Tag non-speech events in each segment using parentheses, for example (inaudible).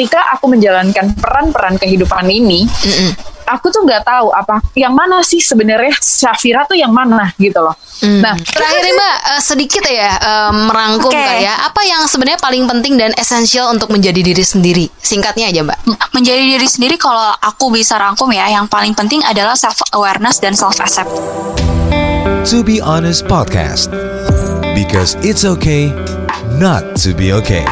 ketika aku menjalankan peran-peran kehidupan ini, Mm-mm. aku tuh nggak tahu apa yang mana sih sebenarnya Syafira tuh yang mana gitu loh. Hmm. Nah, terakhir nih Mbak eh, sedikit ya eh, merangkum kali ya. Apa yang sebenarnya paling penting dan esensial untuk menjadi diri sendiri? Singkatnya aja Mbak. Menjadi diri sendiri kalau aku bisa rangkum ya, yang paling penting adalah self awareness dan self accept. To Be Honest Podcast. Because it's okay not to be okay.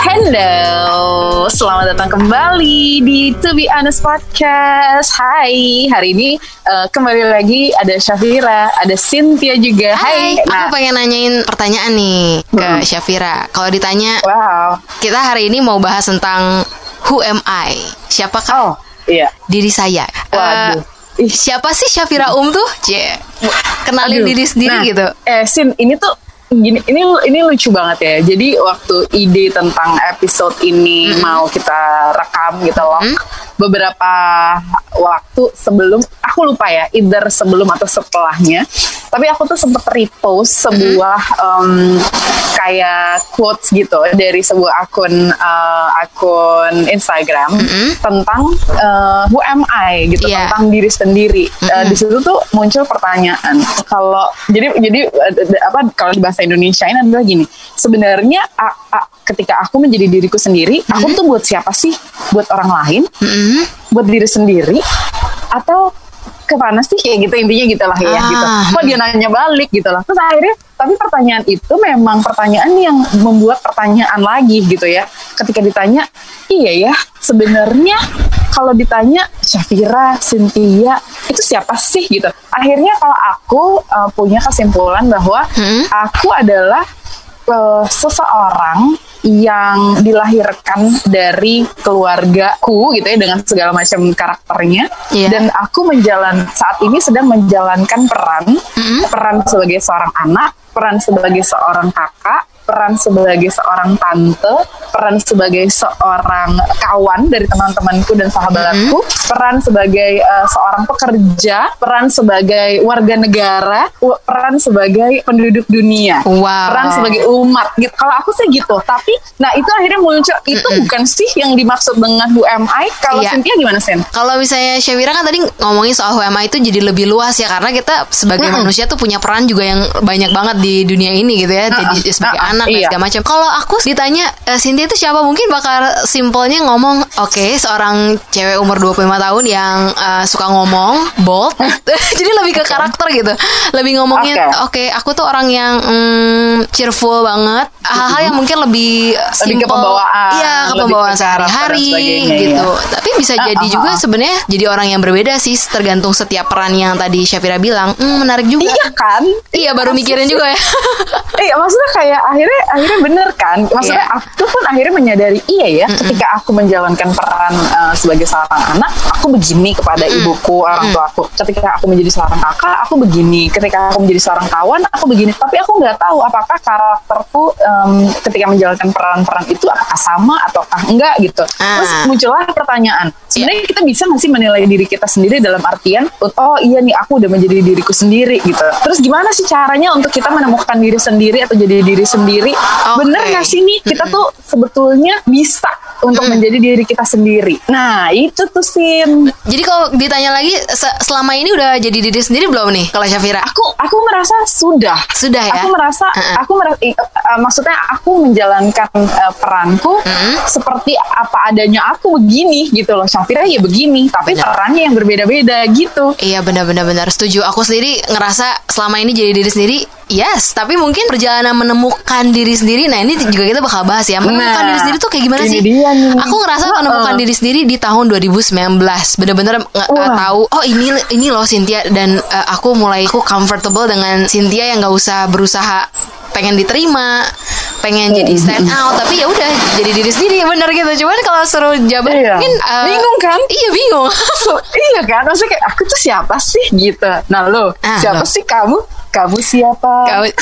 Hello, selamat datang kembali di To Be Honest Podcast. Hai, hari ini eh, kembali lagi ada Syafira, ada Cynthia juga. Hai, Hai. aku pengen nanyain pertanyaan nih ke Hmm. Syafira. Kalau ditanya, wow. kita hari ini mau bahas tentang Who am I? Siapakah Oh, iya. diri saya? Waduh. Eh, siapa sih Syafira Um tuh? Cie, kenalin Aduh. diri sendiri Nah, gitu. Eh, Sin, ini tuh gini, ini ini lucu banget ya. Jadi waktu ide tentang episode ini mau kita rekam gitu loh. Beberapa waktu sebelum aku lupa ya, either sebelum atau setelahnya. Tapi aku tuh sempet repost sebuah em, kayak quotes gitu dari sebuah akun eh, akun Instagram tentang eh, who am I gitu Iya. tentang diri sendiri. Eh, di situ tuh muncul pertanyaan kalau jadi jadi apa kalau di bahasa Indonesia ini adalah gini. Sebenarnya a- a- ketika aku menjadi diriku sendiri, aku tuh buat siapa sih? Buat orang lain? Mm-mm. Buat diri sendiri? Atau ke mana sih kayak gitu intinya gitu lah ya Ah. gitu. Kok dia nanya balik gitu lah. Terus akhirnya tapi pertanyaan itu memang pertanyaan yang membuat pertanyaan lagi gitu ya. Ketika ditanya, iya ya sebenarnya kalau ditanya Syafira, Cynthia itu siapa sih gitu. Akhirnya kalau aku uh, punya kesimpulan bahwa Hmm. aku adalah uh, seseorang yang dilahirkan dari keluargaku gitu ya dengan segala macam karakternya. Iya. dan aku menjalan saat ini sedang menjalankan peran. Peran sebagai seorang anak peran sebagai seorang kakak peran sebagai seorang tante peran sebagai seorang kawan dari teman-temanku dan sahabatku peran sebagai uh, seorang pekerja peran sebagai warga negara peran sebagai penduduk dunia Wow. peran sebagai umat gitu. Kalau aku sih gitu. Tapi nah itu akhirnya muncul itu bukan sih yang dimaksud dengan who am I? Kalau Iya. Cynthia gimana Sen? Kalau misalnya Syawira kan tadi ngomongin soal WMA itu jadi lebih luas ya karena kita sebagai Mm-mm. manusia tuh punya peran juga yang banyak banget di dunia ini gitu ya. Jadi Uh-uh. sebagai Uh-uh. anak dan Iya. segala macam. Kalau aku ditanya eh, Cynthia itu siapa mungkin bakal simpelnya ngomong oke seorang cewek umur 25 tahun yang eh, suka ngomong bold. (laughs) jadi lebih ke karakter gitu. Lebih ngomongin oke aku tuh orang yang mm, cheerful banget. Hal-hal yang mungkin lebih Lebih ke pembawaan, Iya, ke pembawaan dan sehari-hari sebagainya, gitu. iya. Tapi bisa Ah, jadi ah, juga sebenarnya jadi orang yang berbeda sih tergantung setiap peran yang tadi Syafira bilang. Hmm, menarik juga. Iya kan? Iya, baru mikirin juga ya. (laughs) Iya maksudnya kayak akhirnya akhirnya bener kan? Maksudnya Iya. aku pun akhirnya menyadari iya ya ketika aku menjalankan peran uh, sebagai seorang anak aku begini kepada ibuku orang tua aku. Ketika aku menjadi seorang kakak aku begini. Ketika aku menjadi seorang kawan aku begini. Tapi aku nggak tahu apakah karakterku um, ketika menjalankan peran-peran itu apakah sama ataukah enggak gitu. Ah. Terus muncullah pertanyaan. Sebenarnya kita bisa nggak sih menilai diri kita sendiri dalam artian oh iya nih aku udah menjadi diriku sendiri gitu. Terus gimana sih caranya untuk kita menemukan diri sendiri atau jadi diri sendiri? Oke. Bener nggak sih nih kita tuh sebetulnya bisa untuk menjadi diri kita sendiri. Nah itu tuh Sin. Jadi kalau ditanya lagi se- selama ini udah jadi diri sendiri belum nih kalau Syafira? Aku aku merasa sudah. Sudah ya? Aku merasa Uh-uh. aku merasa uh, maksudnya aku menjalankan uh, peranku seperti apa adanya aku begini gitu loh. Syafira ya begini, tapi Benar. perannya yang berbeda-beda gitu. Iya benar-benar benar setuju. Aku sendiri ngerasa selama ini jadi diri sendiri, yes. Tapi mungkin perjalanan menemukan diri sendiri, nah ini juga kita bakal bahas ya. Menemukan Nah, diri sendiri tuh kayak gimana sih? dia nih. Aku ngerasa Heeh. menemukan diri sendiri di tahun 2019. Bener-bener nggak tahu. Oh ini ini loh Cynthia dan eh, aku mulai aku comfortable dengan Cynthia yang nggak usah berusaha pengen diterima pengen jadi stand out tapi ya udah jadi diri sendiri bener gitu cuman kalau suruh jabat Iya. mungkin eh, Bingung kan? iya bingung So, iya kan maksudnya kayak aku tuh siapa sih gitu nah lo Ah, siapa lo. sih kamu kamu siapa Kamu- (laughs)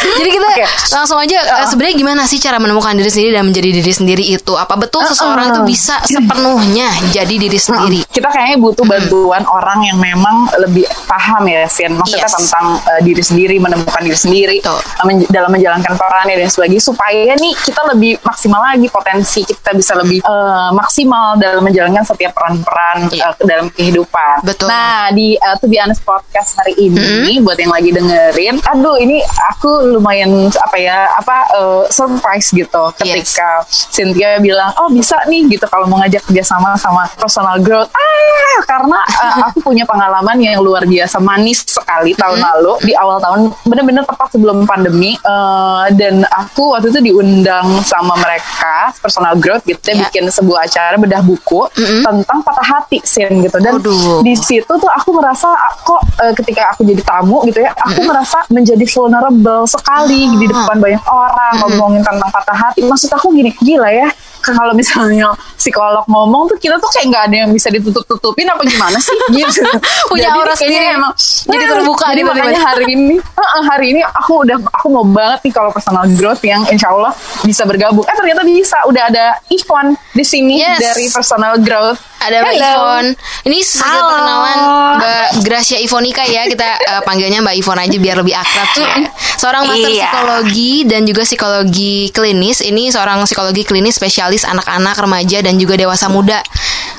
Jadi kita Oke. langsung aja eh, sebenarnya gimana sih cara menemukan diri sendiri dan menjadi diri sendiri itu? Apa betul seseorang itu bisa sepenuhnya jadi diri sendiri? kita kayaknya butuh bantuan orang yang memang lebih paham ya Sian maksudnya Yes. tentang uh, diri sendiri menemukan diri sendiri Betul. uh, men- dalam menjalankan perannya dan sebagainya supaya nih kita lebih maksimal lagi potensi kita bisa lebih uh, maksimal dalam menjalankan setiap peran-peran Iya. uh, dalam kehidupan. Betul. Nah di uh, To Be Honest podcast hari ini buat yang lagi dengerin, aduh ini aku lumayan apa ya apa uh, surprise gitu ketika Cynthia bilang oh bisa nih gitu kalau mau ngajak kerjasama sama personal growth. Ah karena uh, (laughs) aku punya pengalaman yang luar biasa manis sekali tahun lalu di awal tahun bener-bener tepat sebelum pandemi uh, dan aku waktu itu diundang sama mereka personal growth gitu Ya. bikin sebuah acara bedah buku tentang patah hati Sin gitu. Dan Waduh. di situ tuh aku merasa ah, kok eh, ketika aku jadi tamu gitu ya aku merasa menjadi vulnerable sekali di depan banyak orang ngomongin tentang patah hati. Maksud aku gini gila ya. (laughs) Kalau misalnya psikolog ngomong tuh kita tuh kayak nggak ada yang bisa ditutup-tutupin apa gimana sih? (laughs) Gitu. Punya aura sendiri. emang Jadi terbuka jadi makanya hari (laughs) ini Heeh, hari ini aku udah aku mau banget nih kalau personal growth yang insya Allah bisa bergabung. Eh ternyata bisa udah ada Ivon di sini Yes. dari personal growth Ada Mbak Hello. Ivon. Ini saja Halo. perkenalan Mbak Gracia Ivonika ya. Kita eh, panggilnya Mbak Ivon aja biar lebih akrab ya. Seorang master Iya. psikologi dan juga psikologi klinis. Ini seorang psikologi klinis spesialis anak-anak, remaja dan juga dewasa muda.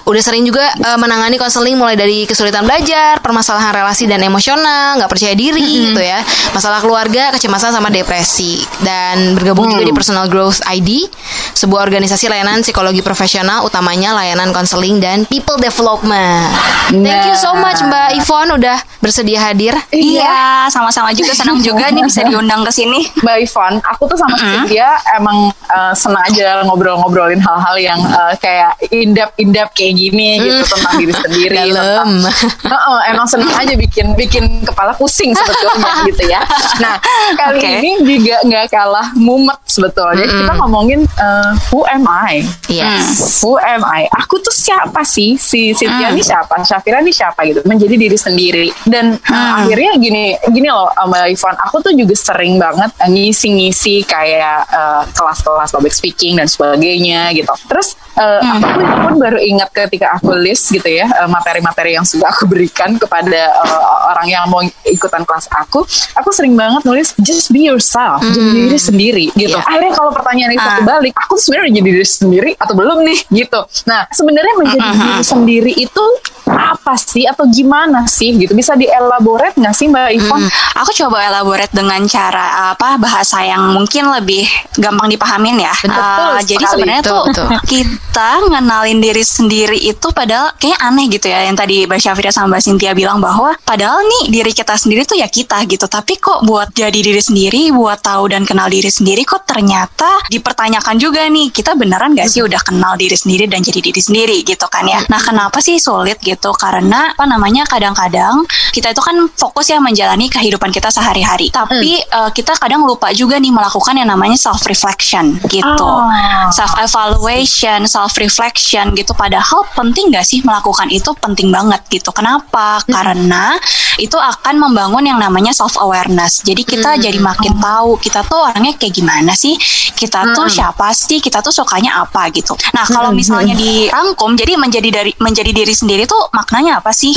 Udah sering juga eh, menangani konseling mulai dari kesulitan belajar, permasalahan relasi dan emosional, nggak percaya diri gitu ya, masalah keluarga, kecemasan sama depresi. Dan bergabung juga di Personal Growth ID, sebuah organisasi layanan psikologi profesional, utamanya layanan konseling dan people development. Thank you so much Mbak Ivon udah bersedia hadir. Iya, sama-sama juga senang juga nih bisa diundang ke sini. Mbak Ivon, aku tuh sama Cynthia emang uh, senang aja ngobrol-ngobrolin hal-hal yang uh, kayak indap-indap kayak gini gitu tentang diri sendiri. (laughs) Dalam. tentang- Heeh, emang senang aja bikin bikin kepala pusing sebetulnya (laughs) gitu ya. Nah kali Oke. ini juga nggak kalah mumet sebetulnya. Kita ngomongin uh, who am I? Yes. Who am I? Aku tuh siapa sih? Si Cynthia ini siapa? Syafira ini siapa gitu? Menjadi diri sendiri. Dan uh, akhirnya gini, gini loh Mbak Ivan, aku tuh juga sering banget uh, ngisi-ngisi kayak uh, kelas-kelas public speaking dan sebagainya gitu. Terus uh, aku pun baru ingat ketika aku list gitu ya uh, materi-materi yang sudah aku berikan kepada uh, orang yang mau ikutan kelas aku, aku sering banget nulis just be yourself, jadi diri sendiri gitu. Iya. Akhirnya kalau pertanyaan itu Ah. balik, aku sebenarnya jadi diri sendiri atau belum nih gitu. Nah sebenarnya menjadi diri sendiri itu apa sih atau gimana sih gitu? Bisa dielaborate nggak sih Mbak Ivon? Aku coba elaborate dengan cara apa bahasa yang mungkin lebih gampang dipahamin ya. Betul Eh, jadi sebenarnya tuh betul. kita ngenalin diri sendiri itu padahal kayak aneh gitu ya yang tadi Mbak Syafira sama Mbak Cynthia bilang bahwa padahal nih diri kita sendiri tuh ya kita gitu. Tapi kok buat jadi diri sendiri, buat tahu dan kenal diri sendiri kok ternyata dipertanyakan juga nih kita beneran gak sih udah kenal diri sendiri dan jadi diri sendiri gitu kan ya. Nah kenapa sih sulit gitu? Karena apa namanya kadang-kadang kita itu kan fokus ya menjalani kehidupan kita sehari-hari. Tapi eh, kita kadang lupa juga nih melakukan yang namanya self reflection gitu. Ah. Self evaluation, self reflection gitu. Padahal penting gak sih melakukan itu? Penting banget gitu. Kenapa? Karena itu akan membangun yang namanya self awareness. Jadi kita jadi makin tahu kita tuh orangnya kayak gimana sih? Kita tuh siapa sih? Kita tuh sukanya apa gitu. Nah, kalau misalnya dirangkum jadi menjadi dari menjadi diri sendiri tuh maknanya apa sih?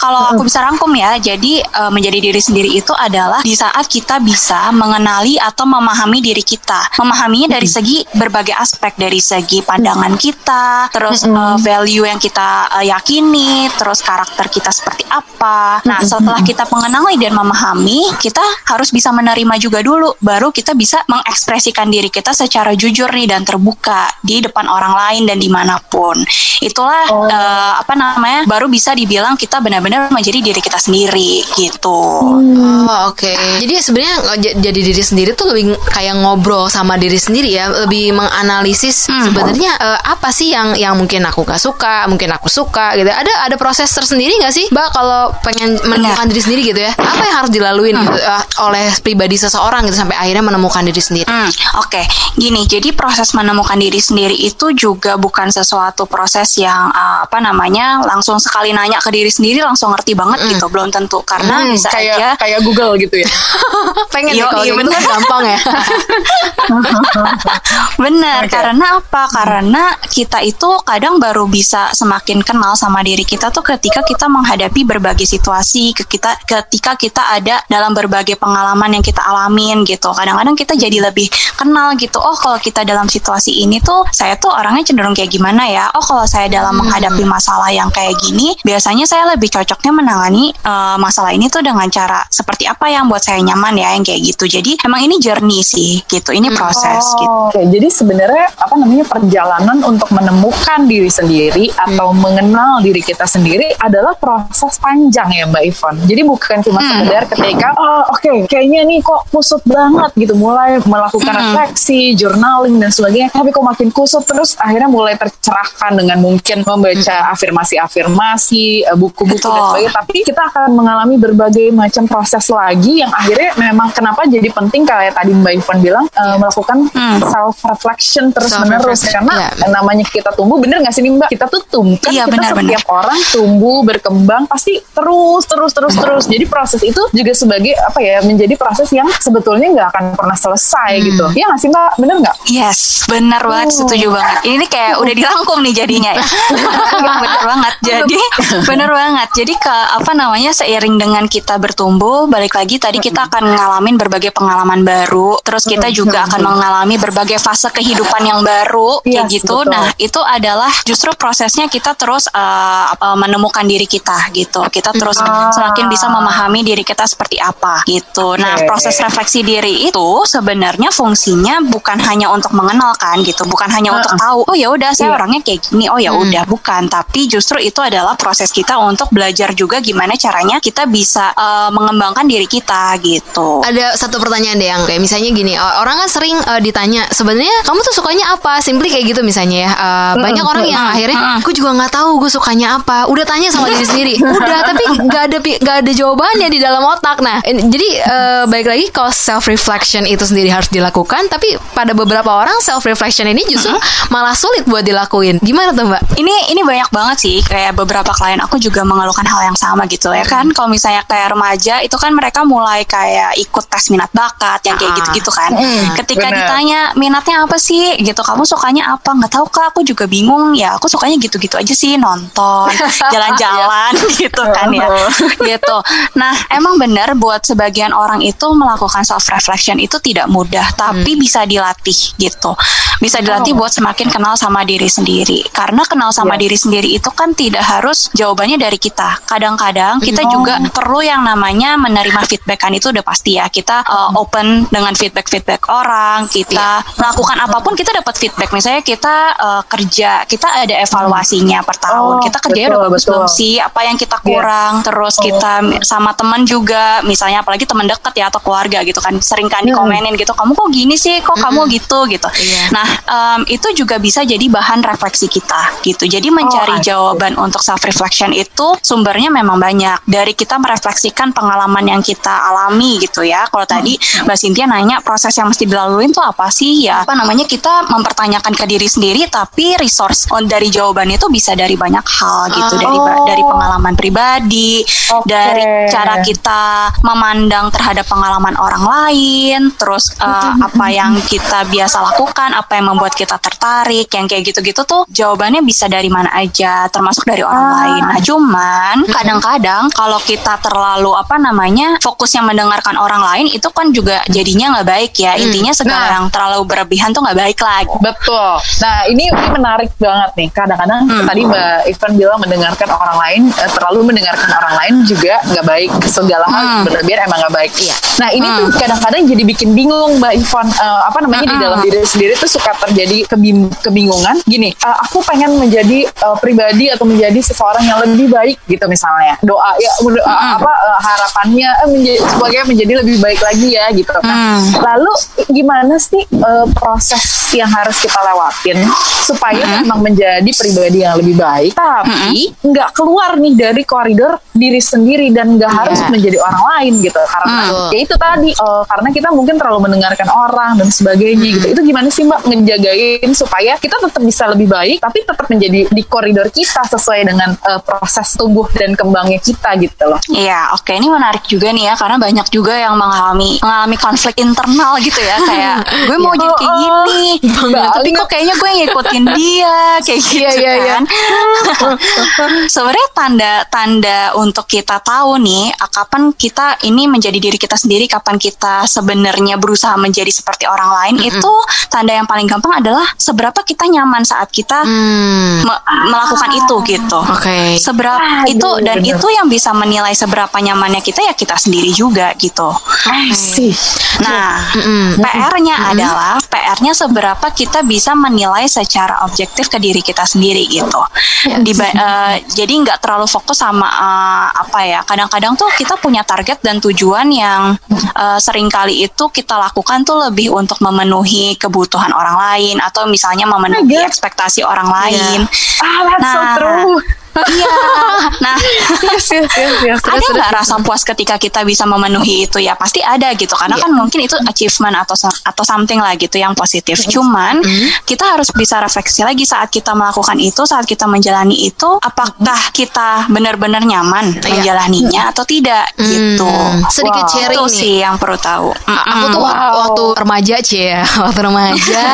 Kalau aku bisa rangkum ya, jadi eh, menjadi diri sendiri itu adalah di saat kita bisa mengenali atau memahami diri kita. Memahaminya dari segi berbagai aspek, dari segi pandangan kita, terus eh, value yang kita eh, yakini, terus karakter kita seperti apa. Nah, setelah kita mengenali dan memahami, kita harus bisa menerima juga dulu, baru kita bisa mengekspresikan diri kita secara jujur nih dan terbuka di depan orang lain dan di mana pun. Itulah eh, apa namanya, baru bisa dibilang kita benar-benar menjadi diri kita sendiri gitu. Oh oke. Jadi sebenarnya jadi diri sendiri tuh lebih kayak ngobrol sama diri sendiri ya, lebih menganalisis sebenarnya eh, apa sih yang yang mungkin aku gak suka, mungkin aku suka gitu. Ada ada proses tersendiri nggak sih, Mbak kalau pengen menemukan diri sendiri gitu ya? Apa yang harus dilaluin gitu, eh, oleh pribadi seseorang gitu sampai akhirnya menemukan diri sendiri? Hmm, Oke, gini. Jadi proses menemukan diri sendiri itu juga bukan sesuatu proses yang uh, apa namanya langsung langsung sekali nanya ke diri sendiri langsung ngerti banget gitu belum tentu karena Hmm, bisa kayak aja kayak Google gitu ya. (laughs) Pengen Yo, deh kalau iya, gitu bener. gampang ya. (laughs) Benar, Oke. karena apa? Karena kita itu kadang baru bisa semakin kenal sama diri kita tuh ketika kita menghadapi berbagai situasi, ke kita ketika kita ada dalam berbagai pengalaman yang kita alamin gitu. Kadang-kadang kita jadi lebih kenal gitu. Oh, kalau kita dalam situasi ini tuh saya tuh orangnya cenderung kayak gimana ya? Oh, kalau saya dalam menghadapi masalah yang kayak gini, biasanya saya lebih cocoknya menangani eh, masalah ini tuh dengan cara seperti apa yang buat saya nyaman ya, yang kayak gitu. Jadi emang ini journey sih gitu. Ini proses gitu. Oh, Oke, jadi sebenarnya apa namanya perjalanan untuk menemukan diri sendiri atau mengenal diri kita sendiri adalah proses panjang ya Mbak Ivon. Jadi bukan cuma sekedar ketika oh oke kayaknya nih kok kusut banget gitu mulai melakukan refleksi, journaling dan sebagainya. Tapi kok makin kusut terus akhirnya mulai tercerahkan dengan mungkin membaca afirmasi-afirmasi, eh, buku-buku dan sebagainya. Tapi kita akan mengalami berbagai macam proses lagi yang akhirnya memang kenapa jadi penting kayak tadi Mbak Ivon bilang eh, melakukan self reflection terus menerus Self-reflection, karena iya. namanya kita tumbuh bener nggak sih nih Mbak kita tuh tumbuh kan Iya, kita benar, setiap benar. orang tumbuh berkembang pasti terus terus terus terus jadi proses itu juga sebagai apa ya menjadi proses yang sebetulnya nggak akan pernah selesai gitu ya nggak sih Mbak bener nggak Yes, benar banget, Oh. setuju banget. Ini kayak udah dirangkum nih jadinya ya. (laughs) benar banget. Jadi (laughs) benar banget. Jadi ke apa namanya seiring dengan kita bertumbuh, balik lagi tadi kita akan ngalamin berbagai pengalaman baru. Terus kita juga akan mengalami berbagai fase kehidupan yang baru kayak Yes, gitu. betul. Nah, itu adalah justru prosesnya kita terus uh, menemukan diri kita gitu. Kita terus Ah. semakin bisa memahami diri kita seperti apa gitu. Nah, Oke. proses refleksi diri itu sebenarnya fungsinya bukan hanya untuk mengenalkan gitu, bukan hanya untuk tahu oh ya udah saya Iya. orangnya kayak gini, oh ya udah bukan, tapi justru itu adalah proses kita untuk belajar juga gimana caranya kita bisa uh, mengembangkan diri kita gitu. Ada satu pertanyaan deh yang kayak misalnya gini, orang kan sering eh, ditanya sebenarnya kamu tuh sukanya apa? Simply kayak gitu misalnya ya. Eh, banyak orang yang akhirnya gue juga nggak tahu gue sukanya apa. Udah tanya sama diri sendiri. (laughs) Udah tapi nggak ada nggak ada jawabannya di dalam otak. Nah, jadi eh, baik lagi kalau self reflection itu sendiri harus dilakukan, tapi pada beberapa orang self reflection ini justru malah sulit buat dilakuin. Gimana tuh Mbak? ini ini banyak banget sih kayak beberapa klien aku juga mengeluhkan hal yang sama gitu ya kan. Kalau misalnya kayak remaja itu kan mereka mulai kayak ikut tes minat bakat yang kayak Ah. gitu-gitu kan. Mm, ketika bener. ditanya minatnya apa sih? gitu kamu sukanya apa? Nggak tahu kak aku juga bingung. Ya aku sukanya gitu-gitu aja sih nonton (laughs) jalan-jalan (laughs) gitu kan ya. (laughs) Gitu. Nah emang benar buat sebagian orang itu melakukan self reflection itu tidak mudah tapi bisa dilatih gitu. Bisa dilatih buat semakin kenal sama diri sendiri. Karena kenal sama Yes. diri sendiri itu kan tidak harus jawabannya dari kita. Kadang-kadang kita juga perlu yang namanya menerima feedbackan itu udah pasti ya. Kita uh, open dengan feedback-feedback orang kita melakukan apa pun kita dapat feedback. Misalnya kita uh, kerja kita ada evaluasinya per tahun. Oh, kita kerjanya betul, udah bagus belum sih? Apa yang kita kurang? Terus kita mi- sama teman juga misalnya apalagi teman dekat ya atau keluarga gitu kan sering kan dikomenin gitu kamu kok gini sih? Kok kamu gitu? gitu. Iya. nah em, itu juga bisa jadi bahan refleksi kita gitu. Jadi mencari see. jawaban untuk self reflection itu sumbernya memang banyak. Dari kita merefleksikan pengalaman yang kita alami gitu ya. Kalau tadi Mbak Cynthia nanya proses yang mesti dilalui itu apa sih? Ya apa namanya? Kita mempertanyakan ke diri sendiri tapi resource on dari jawaban itu bisa dari banyak hal gitu. Dari Oh. dari pengalaman pribadi Oke. dari cara kita memandang terhadap pengalaman orang lain terus uh, apa yang kita biasa lakukan apa yang membuat kita tertarik yang kayak gitu-gitu tuh jawabannya bisa dari mana aja termasuk dari orang Ah. lain nah cuman kadang-kadang kalau kita terlalu apa namanya fokusnya mendengarkan orang lain itu kan juga jadinya nggak baik ya intinya segala Nah. yang terlalu berlebihan tuh nggak baik lagi Betul. Nah ini ini menarik banget nih. Kadang-kadang Hmm. tadi Mbak Ivan bilang mendengarkan orang lain, eh, terlalu mendengarkan orang lain juga nggak baik. Segala hal Hmm. berlebihan emang nggak baik. Iya. Nah ini tuh kadang-kadang jadi bikin bingung Mbak Ivan. Eh, apa namanya di dalam diri sendiri tuh suka terjadi kebim- kebingungan. Gini, eh, aku pengen menjadi eh, pribadi atau menjadi seseorang yang lebih baik gitu misalnya. Doa ya doa, apa eh, harapannya eh, menjadi sebagai menjadi lebih baik lagi ya gitu. Nah, Hmm. lalu gimana sih eh, proses yang harus kita lewatin supaya memang menjadi pribadi yang lebih baik, tapi nggak keluar nih dari koridor diri sendiri dan nggak harus menjadi orang lain gitu. Karena Hmm. ya itu tadi eh, karena kita mungkin terlalu mendengarkan orang dan sebagainya gitu. Itu gimana sih Mbak ngejagain supaya kita tetap bisa lebih baik, tapi tetap menjadi di koridor kita sesuai dengan eh, proses tumbuh dan kembangnya kita gitu loh. Iya, oke ini menarik juga nih ya karena banyak juga yang mengalami mengalami konflik internal gitu ya kayak (laughs) gue mau jadi kayak gini, tapi kok kayaknya gue ngikutin dia (laughs) kayak gitu Iya, iya, iya. kan. (laughs) Sebenarnya tanda-tanda untuk kita tahu nih ah, kapan kita ini menjadi diri kita sendiri, kapan kita sebenarnya berusaha menjadi seperti orang lain itu tanda yang paling gampang adalah seberapa kita nyaman saat kita Hmm. me- melakukan itu gitu. Oke. Seberapa Aduh, itu dan bener. itu yang bisa menilai seberapa nyamannya kita ya kita sendiri juga gitu. sih. Nah, Mm-mm. PR-nya adalah PR-nya seberapa kita bisa menilai secara objektif ke diri kita sendiri gitu. Diba- eh, jadi nggak terlalu fokus sama eh, apa ya. Kadang-kadang tuh kita punya target dan tujuan yang eh, sering kali itu kita lakukan tuh lebih untuk memenuhi kebutuhan orang lain atau misalnya memenuhi ekspektasi orang lain. Ah, that's so Nah, true. Iya. (laughs) Nah, Yes, yes, yes, yes. (laughs) ada nggak rasa puas ketika kita bisa memenuhi itu ya pasti ada gitu karena Iya. kan mungkin itu achievement atau atau something lah gitu yang positif cuman kita harus bisa refleksi lagi saat kita melakukan itu saat kita menjalani itu apakah kita benar-benar nyaman Iya. menjalaninya atau tidak gitu Hmm. Sedikit Wow. sharing itu nih. sih yang perlu tahu Aku tuh waktu, Wow. waktu remaja cie (laughs) waktu remaja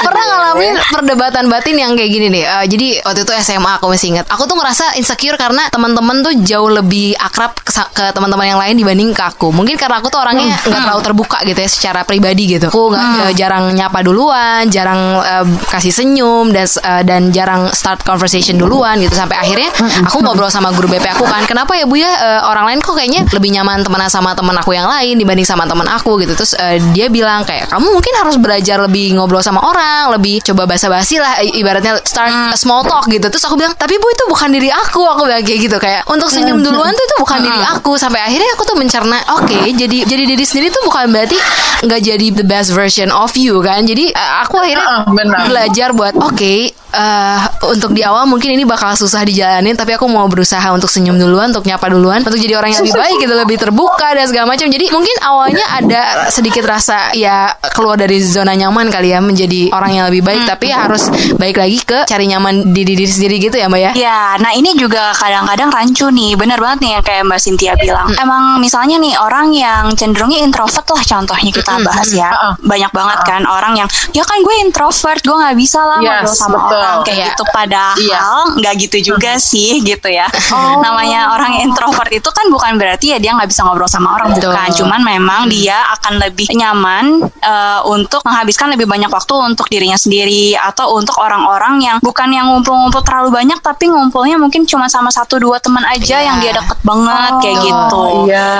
pernah ngalamin perdebatan batin yang kayak gini nih. Eh, jadi waktu itu SMA aku masih ingat. Aku tuh ngerasa insecure karena teman-teman tuh jauh lebih akrab ke, ke teman-teman yang lain dibanding ke aku. Mungkin karena aku tuh orangnya nggak terlalu terbuka gitu ya secara pribadi gitu. Aku nggak eh, jarang nyapa duluan, jarang eh, kasih senyum dan eh, dan jarang start conversation duluan gitu sampai akhirnya aku ngobrol sama guru BP aku kan. Kenapa ya Bu ya eh, orang lain kok kayaknya lebih nyaman temenan sama teman aku yang lain dibanding sama teman aku gitu. Terus eh, dia bilang kayak kamu mungkin harus belajar lebih ngobrol sama orang, lebih coba basa-basi lah ibaratnya start a small talk gitu. Terus aku bilang, "Tapi Bu itu bukan diri aku." Aku bilang kayak gitu kayak untuk senyum duluan tuh itu bukan diri aku. Sampai akhirnya aku tuh mencerna, oke, jadi jadi diri sendiri tuh bukan berarti nggak jadi the best version of you kan. Jadi eh, aku akhirnya Ah, benar. belajar buat oke eh, untuk di awal mungkin ini bakal susah dijalanin tapi aku mau berusaha untuk senyum duluan untuk nyapa duluan untuk jadi orang yang lebih baik gitu lebih terbuka dan segala macam jadi mungkin awalnya ada sedikit rasa ya keluar dari zona nyaman kali ya menjadi orang yang lebih baik tapi harus baik lagi ke cari nyaman di diri sendiri gitu ya mbak ya Ya, nah ini juga kadang-kadang rancu nih, bener banget nih yang kayak Mbak Cynthia bilang. Emang misalnya nih orang yang cenderungnya introvert lah contohnya kita bahas ya. Banyak banget kan orang yang, ya kan gue introvert, gue nggak bisa lah Yes, ngobrol sama betul. orang kayak Iya. gitu. Padahal Iya. nggak gitu juga sih gitu ya. Oh. Namanya orang introvert itu kan bukan berarti ya dia nggak bisa ngobrol sama orang, Betul. bukan. Cuman memang dia akan lebih nyaman eh, untuk menghabiskan lebih banyak waktu untuk dirinya sendiri atau untuk orang-orang yang bukan yang ngumpul-ngumpul terlalu banyak tapi ngumpulnya mungkin cuma sama satu dua teman aja Iya. yang dia deket banget kayak gitu. Iya.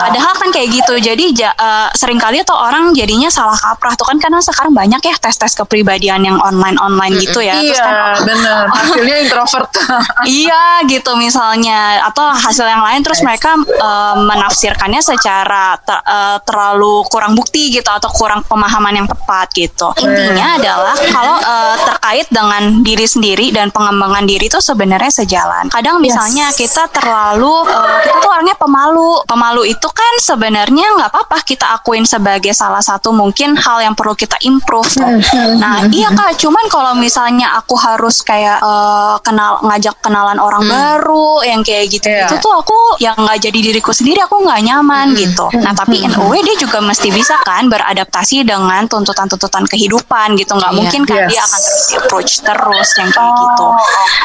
Padahal kan kayak gitu. Jadi ja, eh, sering kali tuh orang jadinya salah kaprah tuh kan karena sekarang banyak ya tes-tes kepribadian yang online-online gitu ya. Terus Iya, kan benar. (laughs) Hasilnya introvert. (laughs) iya gitu misalnya atau hasil yang lain terus mereka eh, menafsirkannya secara ter- eh, terlalu kurang bukti gitu atau kurang pemahaman yang tepat gitu intinya adalah kalau eh, terkait dengan diri sendiri dan pengembangan diri itu sebenarnya sejalan. Kadang misalnya kita terlalu eh, kita tuh orangnya pemalu. Pemalu itu kan sebenarnya nggak apa-apa kita akuin sebagai salah satu mungkin hal yang perlu kita improve. Nah iya kak cuman kalau misalnya aku harus kayak eh, kenal ngajak kenalan orang baru yang kayak gitu Iya. itu tuh aku yang nggak jadi diriku sendiri aku nggak nyaman gitu. Nah tapi in a way dia juga mesti bisa kan beradaptasi dengan tuntutan-tuntutan kehidupan gitu. Nggak Iya. mungkin kan Yes. dia akan terus di approach terus yang kayak gitu.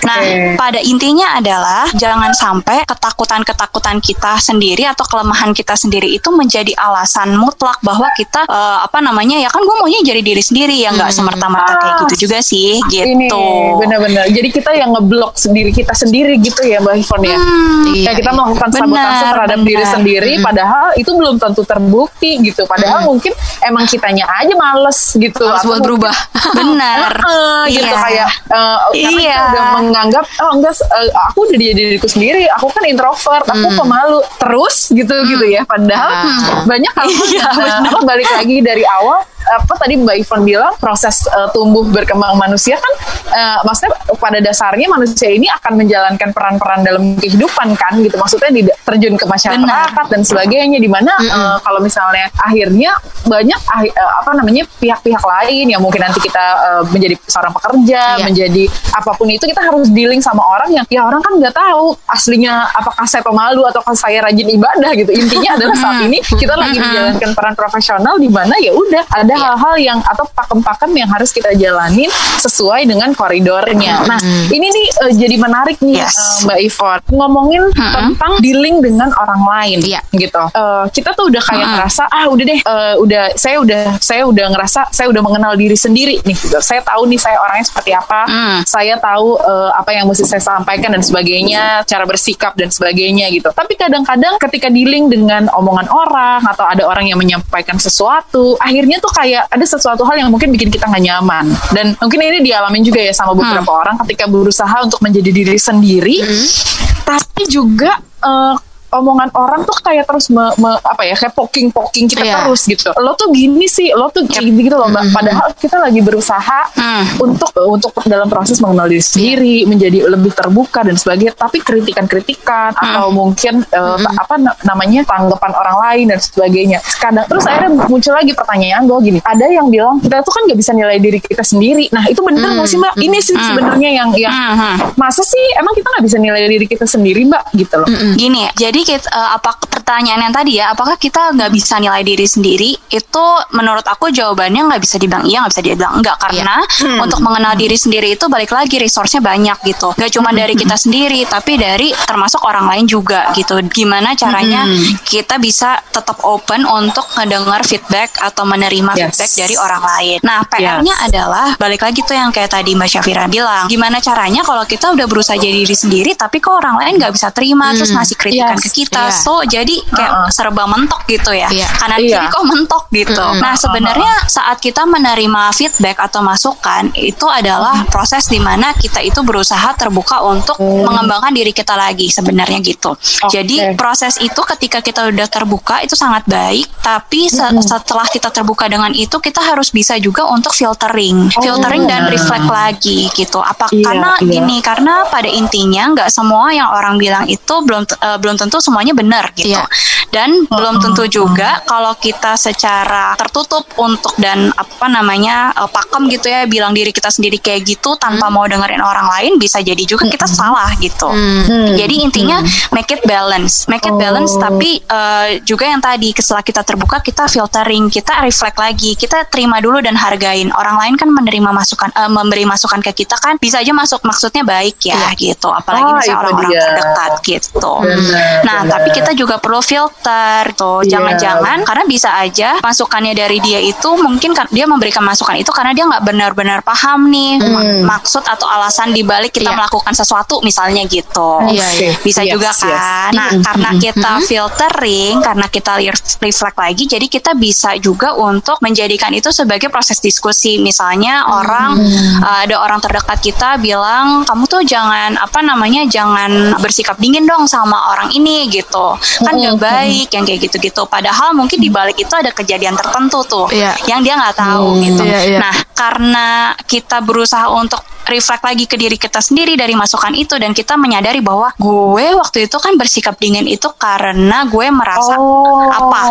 nah oke. pada intinya adalah jangan sampai ketakutan-ketakutan kita sendiri atau kelemahan kita sendiri itu menjadi alasan mutlak bahwa kita eh, apa namanya ya kan gue maunya jadi diri sendiri ya nggak semerta-merta kayak gitu juga sih gitu Ini benar-benar. Jadi kita yang ngeblok sendiri kita sendiri gitu ya Mbak Ivon ya. Iya, Kayak kita iya. melakukan sabotase terhadap benar. diri sendiri, padahal itu belum tentu terbukti gitu. Padahal mungkin emang kitanya aja males gitu. harus Atau buat berubah benar (laughs) Heeh, gitu Iya. kayak eh, karena Iya. kita udah menganggap oh enggak eh, aku udah jadi diriku sendiri aku kan introvert aku pemalu terus gitu gitu ya padahal Ah. banyak hal (laughs) Iya, apa (laughs) balik lagi dari awal apa tadi Mbak Ivon bilang proses uh, tumbuh berkembang manusia kan uh, maksudnya pada dasarnya manusia ini akan menjalankan peran-peran dalam kehidupan kan gitu maksudnya di, terjun ke masyarakat Benar. dan sebagainya di mana mm -hmm. uh, kalau misalnya akhirnya banyak uh, apa namanya pihak-pihak lain yang mungkin nanti kita uh, menjadi seorang pekerja yeah. menjadi apa pun itu kita harus dealing sama orang yang ya orang kan nggak tahu aslinya apakah saya pemalu atau saya rajin ibadah gitu. Intinya adalah saat ini kita lagi menjalankan peran profesional di mana ya udah ada iya. hal-hal yang atau pakem-pakem yang harus kita jalanin sesuai dengan koridornya. Nah ini nih uh, jadi menarik nih yes. uh, Mbak Ivon ngomongin tentang dealing dengan orang lain yeah. gitu. Uh, kita tuh udah kayak ngerasa ah udah deh uh, udah saya udah saya udah ngerasa saya udah mengenal diri sendiri nih. Gitu. saya tahu nih saya orangnya seperti apa. Mm. saya tahu uh, apa yang mesti saya sampaikan dan sebagainya cara bersikap dan sebagainya gitu tapi kadang-kadang ketika dealing dengan omongan orang atau ada orang yang menyampaikan sesuatu akhirnya tuh kayak ada sesuatu hal yang mungkin bikin kita nggak nyaman dan mungkin ini dialamin juga ya sama beberapa hmm. orang ketika berusaha untuk menjadi diri sendiri hmm. tapi juga uh, omongan orang tuh kayak terus me, me, apa ya kayak poking poking kita yeah. terus gitu lo tuh gini sih lo tuh kayak gitu, gitu loh mbak mm -hmm. padahal kita lagi berusaha mm. untuk untuk dalam proses mengenal diri sendiri yeah. menjadi lebih terbuka dan sebagainya tapi kritikan kritikan mm. atau mungkin uh, mm -hmm. apa namanya tanggapan orang lain dan sebagainya kadang terus akhirnya muncul lagi pertanyaan gue gini ada yang bilang kita tuh kan gak bisa nilai diri kita sendiri nah itu bener nggak mm. sih mbak ini sih mm. sebenarnya yang yang mm -hmm. masa sih emang kita nggak bisa nilai diri kita sendiri mbak gitu loh -hmm. gini jadi kita, uh, apa pertanyaan yang tadi ya, apakah kita nggak bisa nilai diri sendiri? Itu menurut aku jawabannya nggak bisa dibilang iya, nggak bisa dibilang enggak karena yeah. hmm. untuk mengenal diri sendiri itu balik lagi resource-nya banyak gitu. Gak cuma hmm. dari kita sendiri, tapi dari termasuk orang lain juga gitu. Gimana caranya hmm. kita bisa tetap open untuk mendengar feedback atau menerima yes. feedback dari orang lain. Nah, PR-nya yes. adalah balik lagi tuh yang kayak tadi Mbak Syafira bilang, gimana caranya kalau kita udah berusaha jadi diri sendiri, tapi kok orang lain nggak bisa terima hmm. terus ngasih kritikan yes. ke kita, yeah. so jadi kayak uh -uh. serba mentok gitu ya yeah. kanan yeah. kiri kok mentok gitu mm -hmm. nah sebenarnya saat kita menerima feedback atau masukan itu adalah proses di mana kita itu berusaha terbuka untuk mm. mengembangkan diri kita lagi sebenarnya gitu okay. jadi proses itu ketika kita udah terbuka itu sangat baik tapi se mm -hmm. setelah kita terbuka dengan itu kita harus bisa juga untuk filtering oh. filtering dan reflect lagi gitu apa yeah, karena yeah. gini karena pada intinya nggak semua yang orang bilang itu belum uh, belum tentu semuanya benar gitu. Yeah. Dan belum tentu juga kalau kita secara tertutup untuk dan apa namanya uh, pakem gitu ya bilang diri kita sendiri kayak gitu tanpa hmm. mau dengerin orang lain bisa jadi juga kita hmm. salah gitu. Hmm. Jadi intinya hmm. make it balance, make it balance oh. tapi uh, juga yang tadi setelah kita terbuka kita filtering, kita reflect lagi, kita terima dulu dan hargain. Orang lain kan menerima masukan uh, memberi masukan ke kita kan bisa aja masuk maksudnya baik ya yeah. gitu. Apalagi oh, misalnya orang-orang terdekat gitu. Benar, nah, benar. tapi kita juga juga perlu filter tuh. Iya. Jangan-jangan yeah. karena bisa aja masukannya dari dia itu mungkin kan dia memberikan masukan itu karena dia nggak benar-benar paham nih hmm. maksud atau alasan dibalik kita yeah. melakukan sesuatu misalnya gitu. Okay. Bisa yes, juga kan. Yes. Nah, mm-hmm. karena kita filtering, karena kita reflect lagi jadi kita bisa juga untuk menjadikan itu sebagai proses diskusi. Misalnya orang uh, ada orang terdekat kita bilang kamu tuh jangan apa namanya jangan bersikap dingin dong sama orang ini gitu kan gak baik yang kayak gitu-gitu padahal mungkin di balik itu ada kejadian tertentu tuh yeah. yang dia nggak tahu hmm, gitu yeah, yeah. nah karena kita berusaha untuk reflect lagi ke diri kita sendiri dari masukan itu dan kita menyadari bahwa gue waktu itu kan bersikap dingin itu karena gue merasa oh, apa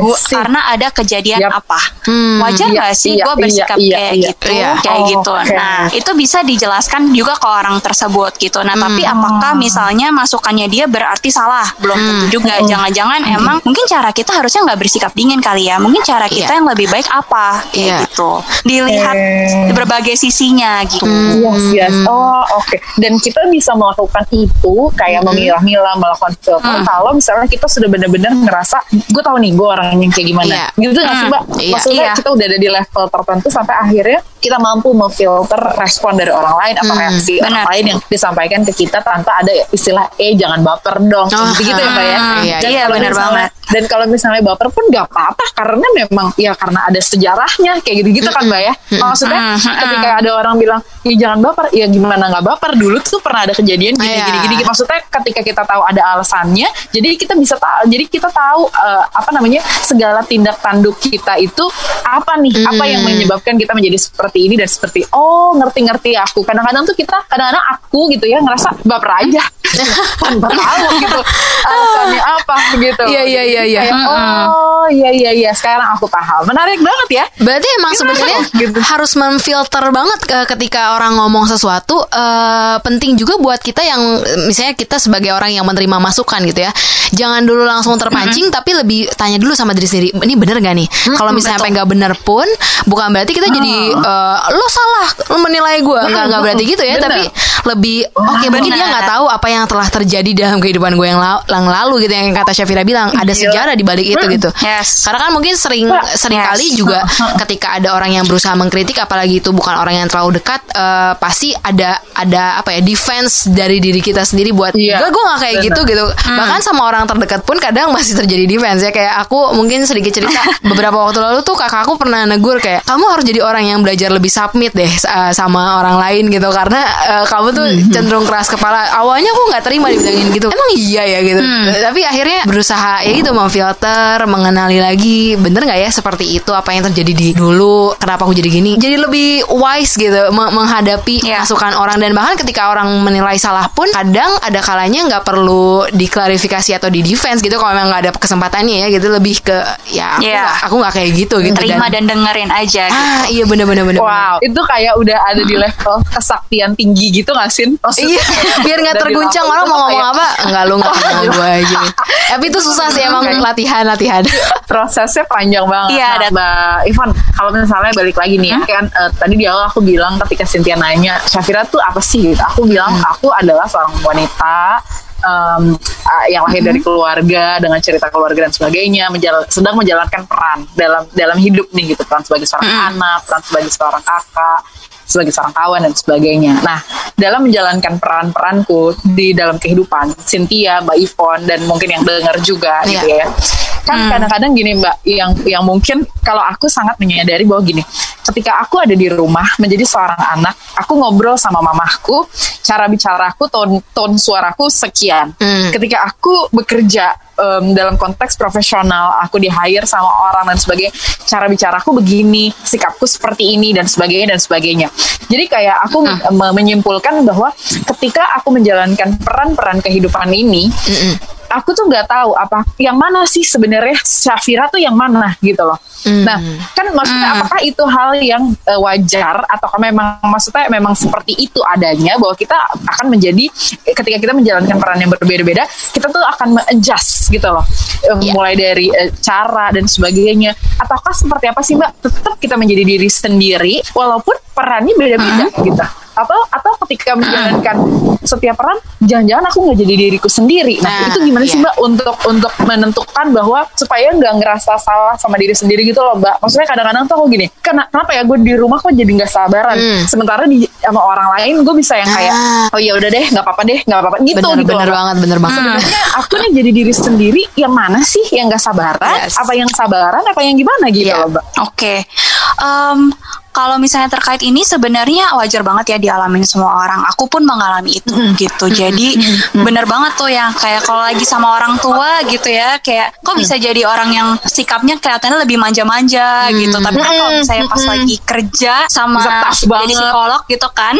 gue, karena ada kejadian yep. apa hmm, wajar iya, gak sih iya, gue bersikap iya, kayak iya, gitu iya. kayak oh, gitu okay. nah itu bisa dijelaskan juga ke orang tersebut gitu nah hmm. tapi apakah misalnya masukannya dia berarti salah belum hmm. tentu juga juga. Jangan-jangan hmm. Emang mungkin cara kita harusnya nggak bersikap dingin kali ya. Mungkin cara kita yeah. yang lebih baik apa kayak yeah. gitu. Dilihat eh. berbagai sisinya gitu. Hmm. Yes, yes. Oh, oke. Okay. Dan kita bisa melakukan itu kayak hmm. memilah-milah melakukan filter hmm. kalau misalnya kita sudah benar-benar ngerasa gue tahu nih gue orangnya kayak gimana. Yeah. Gitu nggak sih, hmm. Mbak? Yeah. Maksudnya yeah. kita udah ada di level tertentu sampai akhirnya kita mampu memfilter respon dari orang lain atau reaksi orang benar. lain yang disampaikan ke kita tanpa ada istilah eh jangan baper dong Oh, gitu ya mbak ya iya, iya, kalau benar misalnya- banget. (laughs) dan kalau misalnya baper pun gak apa-apa karena memang ya karena ada sejarahnya kayak gitu-gitu kan mbak ya. Maksudnya Mm-mm. ketika ada orang bilang ya jangan baper. Ya gimana nggak baper? Dulu tuh pernah ada kejadian gini Iya. gini gini maksudnya ketika kita tahu ada alasannya jadi kita bisa tahu jadi kita tahu eh, apa namanya segala tindak tanduk kita itu apa nih? Apa yang menyebabkan kita menjadi seperti ini dan seperti oh ngerti-ngerti aku. Kadang-kadang tuh kita kadang-kadang aku gitu ya ngerasa baper aja. (laughs) Tanpa tahu gitu alasannya apa gitu Iya, iya, iya, iya. Kayak, oh iya iya iya sekarang aku paham menarik banget ya Berarti emang sebenarnya Gitu. harus memfilter banget ke- ketika orang ngomong sesuatu eh, penting juga buat kita yang eh, misalnya kita sebagai orang yang menerima masukan gitu ya. Jangan dulu langsung terpancing tapi lebih tanya dulu sama diri sendiri, ini bener gak nih? Kalau misalnya sampai nggak bener pun bukan berarti kita jadi eh, lo salah lo menilai gue. Nggak nggak berarti gitu ya, Bener. tapi lebih oke mungkin dia nggak tahu apa yang telah terjadi dalam kehidupan gue yang, la- yang lalu gitu yang kata Syafira bilang ada Gila. sejarah di balik itu gitu. Yes. Karena kan mungkin sering sering Yes. kali juga ketika ada orang yang berusaha mengkritik apalagi itu bukan orang yang terlalu dekat eh, pasti ada ada apa ya defense dari diri kita sendiri buat Iya, gue gue gak kayak gitu gitu. Bahkan sama orang terdekat pun kadang masih terjadi defense ya. Kayak aku mungkin sedikit cerita (laughs) beberapa waktu lalu tuh kakak aku pernah negur kayak kamu harus jadi orang yang belajar lebih submit deh eh, sama orang lain gitu. Karena eh, kamu tuh cenderung keras kepala. Awalnya aku nggak terima dibilangin gitu. (laughs) Emang iya ya gitu. Tapi akhirnya berusaha ya gitu memfilter mengenali lagi. Bener nggak ya seperti itu apa yang terjadi di dulu? Kenapa aku jadi gini? Jadi lebih wise gitu me- menghadapi Iya. masukan orang. Dan bahkan ketika orang menilai salah pun kadang ada kalanya nggak perlu diklarifikasi atau di defense gitu kalau memang nggak ada kesempatannya ya. Gitu lebih ke ya aku Iya. nggak aku nggak kayak gitu gitu. Terima dan dengerin aja gitu. ah iya bener bener bener Wow, itu kayak udah ada di level kesaktian tinggi gitu gak sih? Iya, biar nggak terguncang orang itu mau ngomong kayak apa? Enggak lu nggak kenal (laughs) gue aja. Tapi itu susah sih emang latihan latihan. (laughs) Prosesnya panjang banget. Iya, Nah, Mbak Ivan, kalau misalnya balik lagi nih ya, kan eh, tadi di awal aku bilang ketika Cynthia nanya, Syafira tuh apa sih? Gitu. Aku bilang aku adalah seorang wanita em, ah, yang lahir dari keluarga dengan cerita keluarga dan sebagainya, menjala- sedang menjalankan peran dalam dalam hidup nih gitu, peran sebagai seorang anak, peran sebagai seorang kakak, sebagai seorang kawan dan sebagainya. Nah, dalam menjalankan peran-peranku di dalam kehidupan, Cynthia, Mbak Ivon dan mungkin yang dengar juga gitu Iya. ya. Kan kadang-kadang gini Mbak, yang yang mungkin kalau aku sangat menyadari bahwa gini, ketika aku ada di rumah menjadi seorang anak, aku ngobrol sama mamahku, cara bicaraku, ton ton suaraku sekian. Hmm. Ketika aku bekerja em, dalam konteks profesional, aku di hire sama orang dan sebagainya, cara bicaraku begini, sikapku seperti ini dan sebagainya dan sebagainya. Jadi kayak aku me- menyimpulkan bahwa ketika aku menjalankan peran-peran kehidupan ini, aku tuh nggak tahu apa yang mana sih sebenarnya Syafira tuh yang mana gitu loh. Nah, kan maksudnya apakah itu hal yang eh, wajar atau memang maksudnya memang seperti itu adanya bahwa kita akan menjadi ketika kita menjalankan peran yang berbeda-beda, kita tuh akan adjust gitu loh. Eh, Iya. Mulai dari eh, cara dan sebagainya. Ataukah seperti apa sih Mbak? Tetap kita menjadi diri sendiri walaupun perannya beda-beda gitu. Atau atau ketika menjalankan setiap peran, jangan-jangan aku nggak jadi diriku sendiri. Nah, Nah, itu gimana sih iya. Mbak untuk untuk menentukan bahwa supaya nggak ngerasa salah sama diri sendiri gitu loh Mbak. Maksudnya kadang-kadang tuh aku gini, "Kena- kenapa ya gue di rumah kok jadi nggak sabaran? Hmm. Sementara di sama orang lain gue bisa yang kayak, Ah. oh ya udah deh, nggak apa-apa deh, nggak apa-apa gitu Bener gitu. bener loh, banget bener banget Sebenarnya aku nih jadi diri sendiri yang mana sih yang nggak sabaran? Yes. Apa yang sabaran? Apa yang gimana gitu Iya. loh Mbak? Oke, Em, kalau misalnya terkait ini sebenarnya wajar banget ya dialamin semua orang. Aku pun mengalami itu gitu. Jadi bener banget tuh yang kayak kalau lagi sama orang tua gitu ya, kayak kok bisa jadi orang yang sikapnya kelihatannya lebih manja-manja gitu. Tapi kan kalau misalnya pas lagi kerja sama Bisa jadi psikolog gitu kan,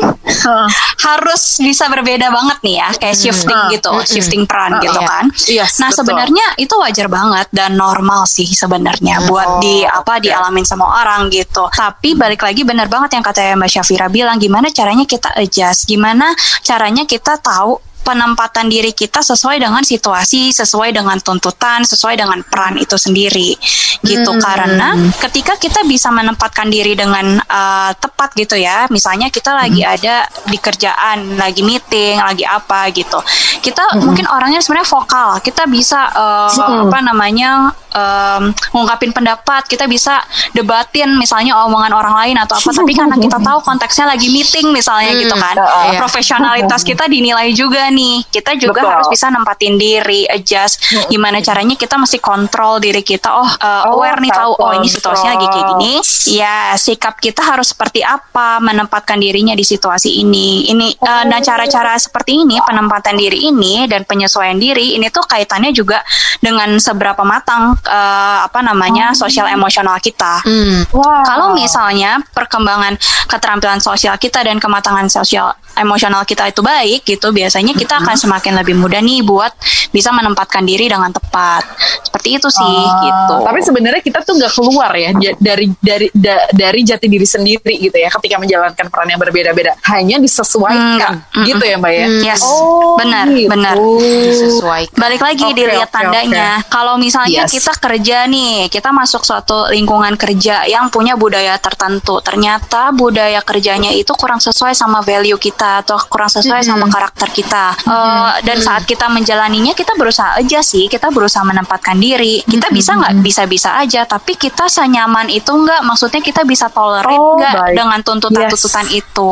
harus bisa berbeda banget nih ya, kayak shifting gitu, shifting peran gitu iya. kan. Yes, nah betul. sebenarnya itu wajar banget dan normal sih sebenarnya buat di apa dialamin sama orang gitu. Tapi balik lagi bener banget yang kata Mbak Syafira bilang, gimana caranya kita adjust, gimana caranya kita tahu penempatan diri kita sesuai dengan situasi, sesuai dengan tuntutan, sesuai dengan peran itu sendiri. Gitu Hmm. karena ketika kita bisa menempatkan diri dengan uh, tepat gitu ya. Misalnya kita lagi Hmm. ada di kerjaan, lagi meeting, lagi apa gitu. Kita Hmm. mungkin orangnya sebenarnya vokal. Kita bisa uh, Hmm. apa namanya um, ngungkapin pendapat, kita bisa debatin misalnya omongan orang lain atau apa. Tapi karena kita (laughs) tahu konteksnya lagi meeting misalnya gitu kan. Iya. Profesionalitas (laughs) kita dinilai juga nih. Kita juga Betul. harus bisa nempatin diri, adjust. Gimana caranya kita mesti kontrol diri kita. Oh, uh, Oh, aware nih tahu oh ini situasinya lagi kayak gini. Ya, sikap kita harus seperti apa menempatkan dirinya di situasi ini. Ini uh, nah cara-cara seperti ini penempatan diri ini dan penyesuaian diri ini tuh kaitannya juga dengan seberapa matang uh, apa namanya sosial emosional kita. Hmm. Wow. Kalau misalnya perkembangan keterampilan sosial kita dan kematangan sosial emosional kita itu baik gitu, biasanya kita akan semakin lebih mudah nih buat bisa menempatkan diri dengan tepat. Seperti itu sih Ah, gitu. Tapi sebenarnya kita tuh nggak keluar ya dari dari da- dari jati diri sendiri gitu ya ketika menjalankan peran yang berbeda-beda. Hanya disesuaikan. Mm-mm. gitu ya Mbak ya. Yes, Oh, benar, gitu. benar. Disesuaikan. Balik lagi Oke, dilihat oke, tandanya. Kalau misalnya Yes. kita kerja nih, kita masuk suatu lingkungan kerja yang punya budaya tertentu. Ternyata budaya kerjanya itu kurang sesuai sama value kita atau kurang sesuai sama karakter kita. Eh, dan saat kita menjalaninya, kita berusaha aja sih. Kita berusaha menempatkan diri. Kita bisa nggak bisa-bisa aja, tapi kita senyaman itu nggak. Maksudnya kita bisa tolerate Oh, nggak dengan tuntutan-tuntutan itu.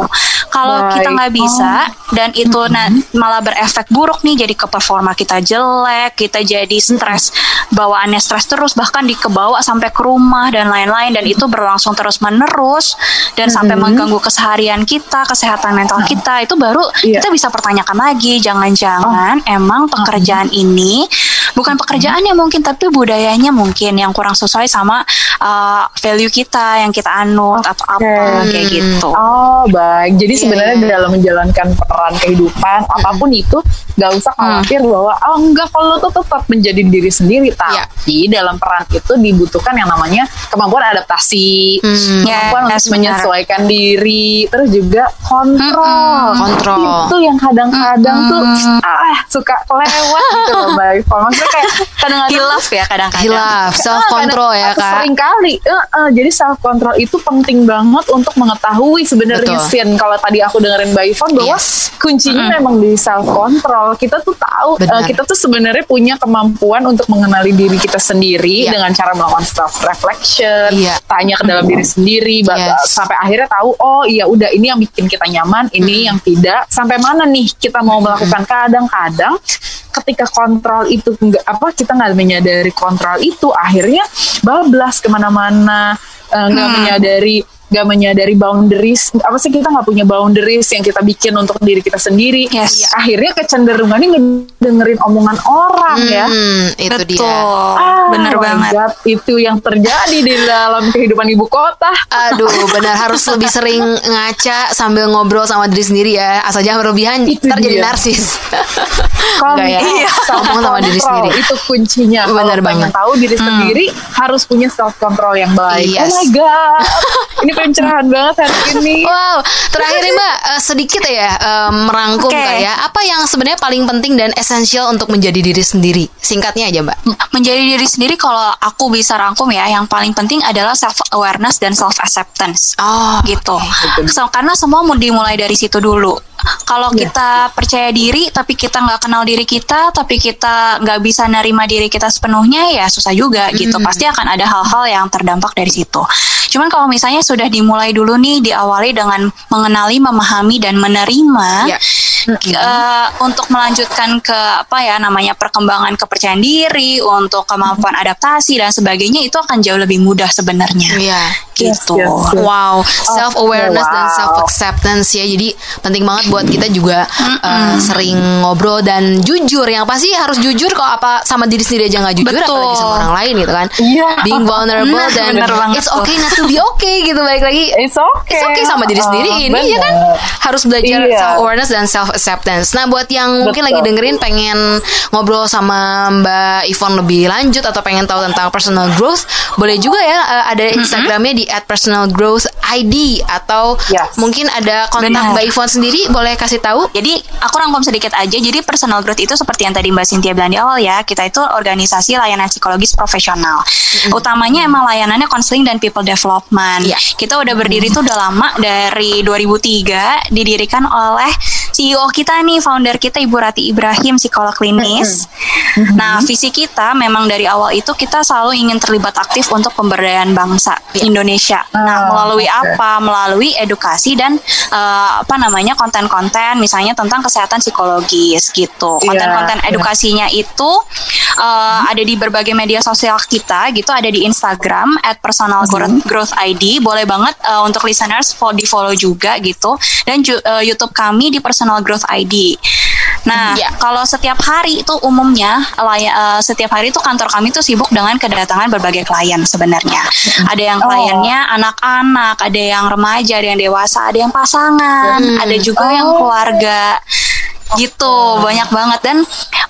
Kalau kita nggak bisa dan itu na- malah berefek buruk nih jadi ke performa kita jelek, kita jadi stres, bawaannya stres terus bahkan dikebawa sampai ke rumah dan lain-lain dan itu berlangsung terus menerus dan sampai mengganggu keseharian kita, kesehatan mental kita itu baru Iya. kita bisa pertanyakan lagi jangan-jangan emang pekerjaan ini bukan pekerjaannya mungkin tapi budayanya mungkin yang kurang sesuai sama uh, value kita yang kita anut atau apa kayak gitu. Oh baik, jadi Iya, sebenarnya dalam menjalankan peran kehidupan apa pun itu nggak usah khawatir bahwa oh enggak kalau tuh tetap menjadi diri sendiri, Iya. tapi dalam peran itu dibutuhkan yang namanya kemampuan adaptasi, Hmm. kemampuan Yes, untuk menyesuaikan diri, terus juga kontrol, Kontrol. itu yang kadang-kadang tuh ah suka kelewat gitu loh baik, maksudnya kayak (laughs) kadang-kadang Hilaf ya kadang-kadang. Hilaf, self control ya kak. Sering kali, jadi self control itu penting banget untuk mengetahui sebenarnya sin. Kalau tadi aku dengerin Mbak Ivon bahwa Yes. kuncinya memang di self control. Kita tuh tahu, Benar. eh, kita tuh sebenarnya punya kemampuan untuk mengenali diri kita sendiri Iya. dengan cara melakukan self reflection, Iya. tanya ke dalam diri sendiri, Yes. sampai akhirnya tahu, oh iya udah ini yang bikin kita nyaman, ini yang tidak. Sampai mana nih kita mau melakukan? Kadang-kadang ketika kontrol itu nggak apa kita nggak menyadari kontrol itu akhirnya bablas ke mana-mana eh, nggak menyadari nggak menyadari boundaries apa sih kita nggak punya boundaries yang kita bikin untuk diri kita sendiri Yes. akhirnya kecenderungannya ngedengerin omongan orang ya Hmm, itu Betul. dia. Ah, Bener banget. God, itu yang terjadi di dalam kehidupan ibu kota Aduh, (laughs) benar harus lebih sering ngaca sambil ngobrol sama diri sendiri ya. Asal jangan berlebihan, Itu ntar jadi dia. narsis. (laughs) Enggak ya? Iya, Ngomong sama diri sendiri. Itu kuncinya. Benar pengen banget. tahu diri sendiri harus punya self control yang baik. Yes. Oh my god. (laughs) ini pencerahan banget hari ini. Wow, terakhir nih Mbak, eh, sedikit ya eh, merangkum kali ya. Apa yang sebenarnya paling penting dan esensial untuk menjadi diri sendiri? Singkatnya aja Mbak. menjadi diri sendiri kalau aku bisa rangkum ya yang paling penting adalah self awareness dan self acceptance Oh, gitu So, karena semua mau dimulai dari situ dulu kalau kita percaya diri tapi kita nggak kenal diri kita tapi kita nggak bisa nerima diri kita sepenuhnya ya susah juga gitu. Pasti akan ada hal-hal yang terdampak dari situ. Cuman kalau misalnya sudah dimulai dulu nih diawali dengan mengenali memahami dan menerima Ya. eh, untuk melanjutkan ke apa ya namanya perkembangan kepercayaan diri untuk kemampuan adaptasi dan sebagainya itu akan jauh lebih mudah sebenarnya. Iya. Gitu Yes, yes, yes. Wow, self awareness dan wow. self acceptance ya. Jadi penting banget buat kita juga uh, sering ngobrol dan jujur. Yang pasti harus jujur kalau apa sama diri sendiri aja nggak jujur, Betul. apalagi sama orang lain gitu kan. Iya. Being vulnerable Nah, dan bener it's okay not to be okay gitu balik lagi. It's okay. It's okay sama diri sendiri Oh, ini ya kan bener. harus belajar Iya. self awareness dan self acceptance. Nah buat yang mungkin Betul. lagi dengerin pengen ngobrol sama Mbak Ivon lebih lanjut atau pengen tahu tentang personal growth, boleh juga ya uh, ada Instagramnya di at personal growth ID atau Yes. mungkin ada kontak Benar. Mbak Ivon sendiri boleh kasih tahu? Jadi aku rangkum sedikit aja. Jadi personal growth itu seperti yang tadi Mbak Cynthia bilang di awal ya, kita itu organisasi layanan psikologis profesional. Utamanya emang layanannya konseling dan people development. Iya. Kita udah berdiri tuh udah lama dari 2003 didirikan oleh CEO kita nih, founder kita Ibu Rati Ibrahim, psikolog klinis. Nah, visi kita memang dari awal itu kita selalu ingin terlibat aktif untuk pemberdayaan bangsa Indonesia. Nah, Oh, melalui oke. apa? Melalui edukasi dan eh, apa namanya konten-konten, misalnya tentang kesehatan psikologis gitu. Iya, Konten-konten iya. edukasinya itu eh, ada di berbagai media sosial kita, gitu. Ada di Instagram @personal growth, growth ID. Boleh banget eh, untuk listeners di follow juga gitu. Dan ju- eh, YouTube kami di personal growth ID. Nah, Iya. kalau setiap hari itu umumnya eh, setiap hari itu kantor kami tuh sibuk dengan kedatangan berbagai klien sebenarnya. Ada yang Oh. kliennya anak-anak, ada yang remaja, ada yang dewasa, ada yang pasangan, ada juga yang Oh. keluarga. Gitu, banyak banget dan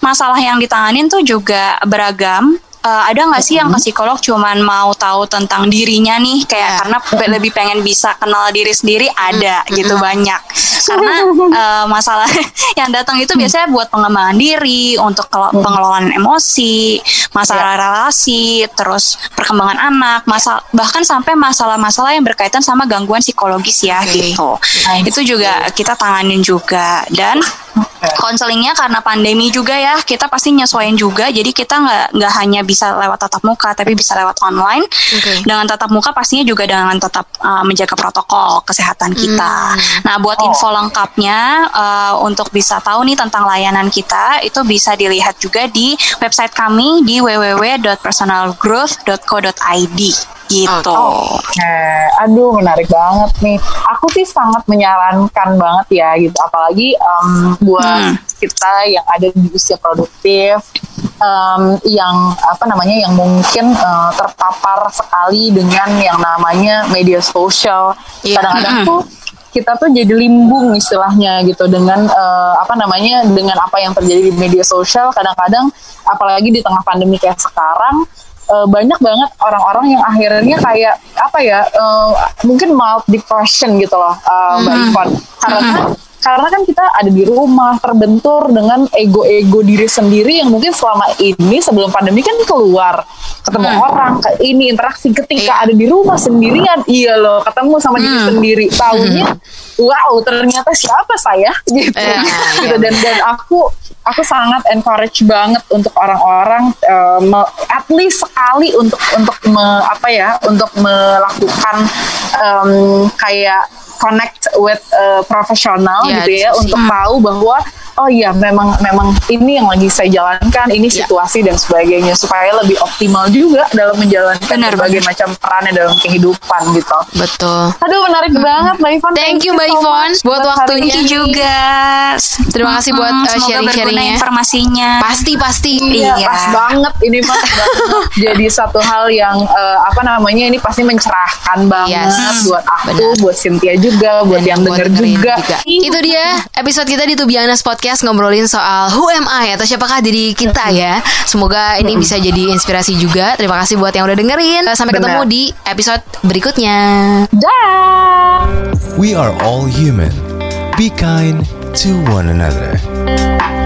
masalah yang ditanganin tuh juga beragam. Eh, ada nggak sih yang ke psikolog cuman mau tahu tentang dirinya nih? Kayak Ya. karena pe- lebih pengen bisa kenal diri sendiri ada gitu banyak. Karena eh, masalah (laughs) yang datang itu biasanya buat pengembangan diri untuk kelo- pengelolaan emosi masalah relasi terus perkembangan anak masa bahkan sampai masalah-masalah yang berkaitan sama gangguan psikologis ya Oke. gitu. Itu juga kita tanganin juga. Dan konselingnya karena pandemi juga ya kita pasti nyesuaiin juga. Jadi kita nggak nggak hanya bisa lewat tatap muka tapi bisa lewat online. Oke. dengan tatap muka pastinya juga dengan tetap uh, menjaga protokol kesehatan kita. Nah buat info lengkapnya uh, untuk bisa tahu nih tentang layanan kita itu bisa dilihat juga di website kami di www.personalgrowth.co.id gitu. Oke, aduh menarik banget nih. Aku sih sangat menyarankan banget ya gitu, apalagi em, buat Hmm. kita yang ada di usia produktif, em, yang apa namanya, yang mungkin eh, terpapar sekali dengan yang namanya media sosial. Iya. Kadang-kadang Mm-mm. tuh kita tuh jadi limbung istilahnya gitu dengan eh, apa namanya dengan apa yang terjadi di media sosial kadang-kadang apalagi di tengah pandemi kayak sekarang eh, banyak banget orang-orang yang akhirnya kayak apa ya eh, mungkin mild depression gitu loh eh, Mbak Ivon karena karena kan kita ada di rumah terbentur dengan ego-ego diri sendiri yang mungkin selama ini sebelum pandemi kan keluar. Ketemu orang ke ini interaksi ketika Iya. ada di rumah sendirian. Iya loh ketemu sama diri sendiri. Tahunya wow ternyata siapa saya? Gitu. (laughs) Eh, gitu. Iya. dan dan aku aku sangat encourage banget untuk orang-orang me- at least sekali untuk untuk me- apa ya untuk melakukan em, kayak connect with eh, profesional Ya, gitu ya untuk tahu bahwa oh iya memang memang ini yang lagi saya jalankan ini Ya. situasi dan sebagainya supaya lebih optimal juga dalam menjalankan Benar, berbagai macam perannya dalam kehidupan gitu. Betul. Aduh menarik banget Mbak Ivon. Thank you, Mbak so Ivon, much buat waktunya. Thank you juga. Terima kasih buat, Mm-mm, uh, sharing-sharingnya. informasinya. Pasti pasti. Iya, Iya. pas banget ini pas (laughs) banget. Jadi satu hal yang eh, apa namanya ini pasti mencerahkan banget Yes, buat aku, benar. buat Cynthia juga, buat yang buat denger dengerin juga. Itu dia episode kita di Tubianas Podcast ngobrolin soal Who am I atau siapakah diri kita ya. Semoga ini bisa jadi inspirasi juga. Terima kasih buat yang udah dengerin. Sampai Benar. ketemu di episode berikutnya. Dah. We are all human. Be kind to one another.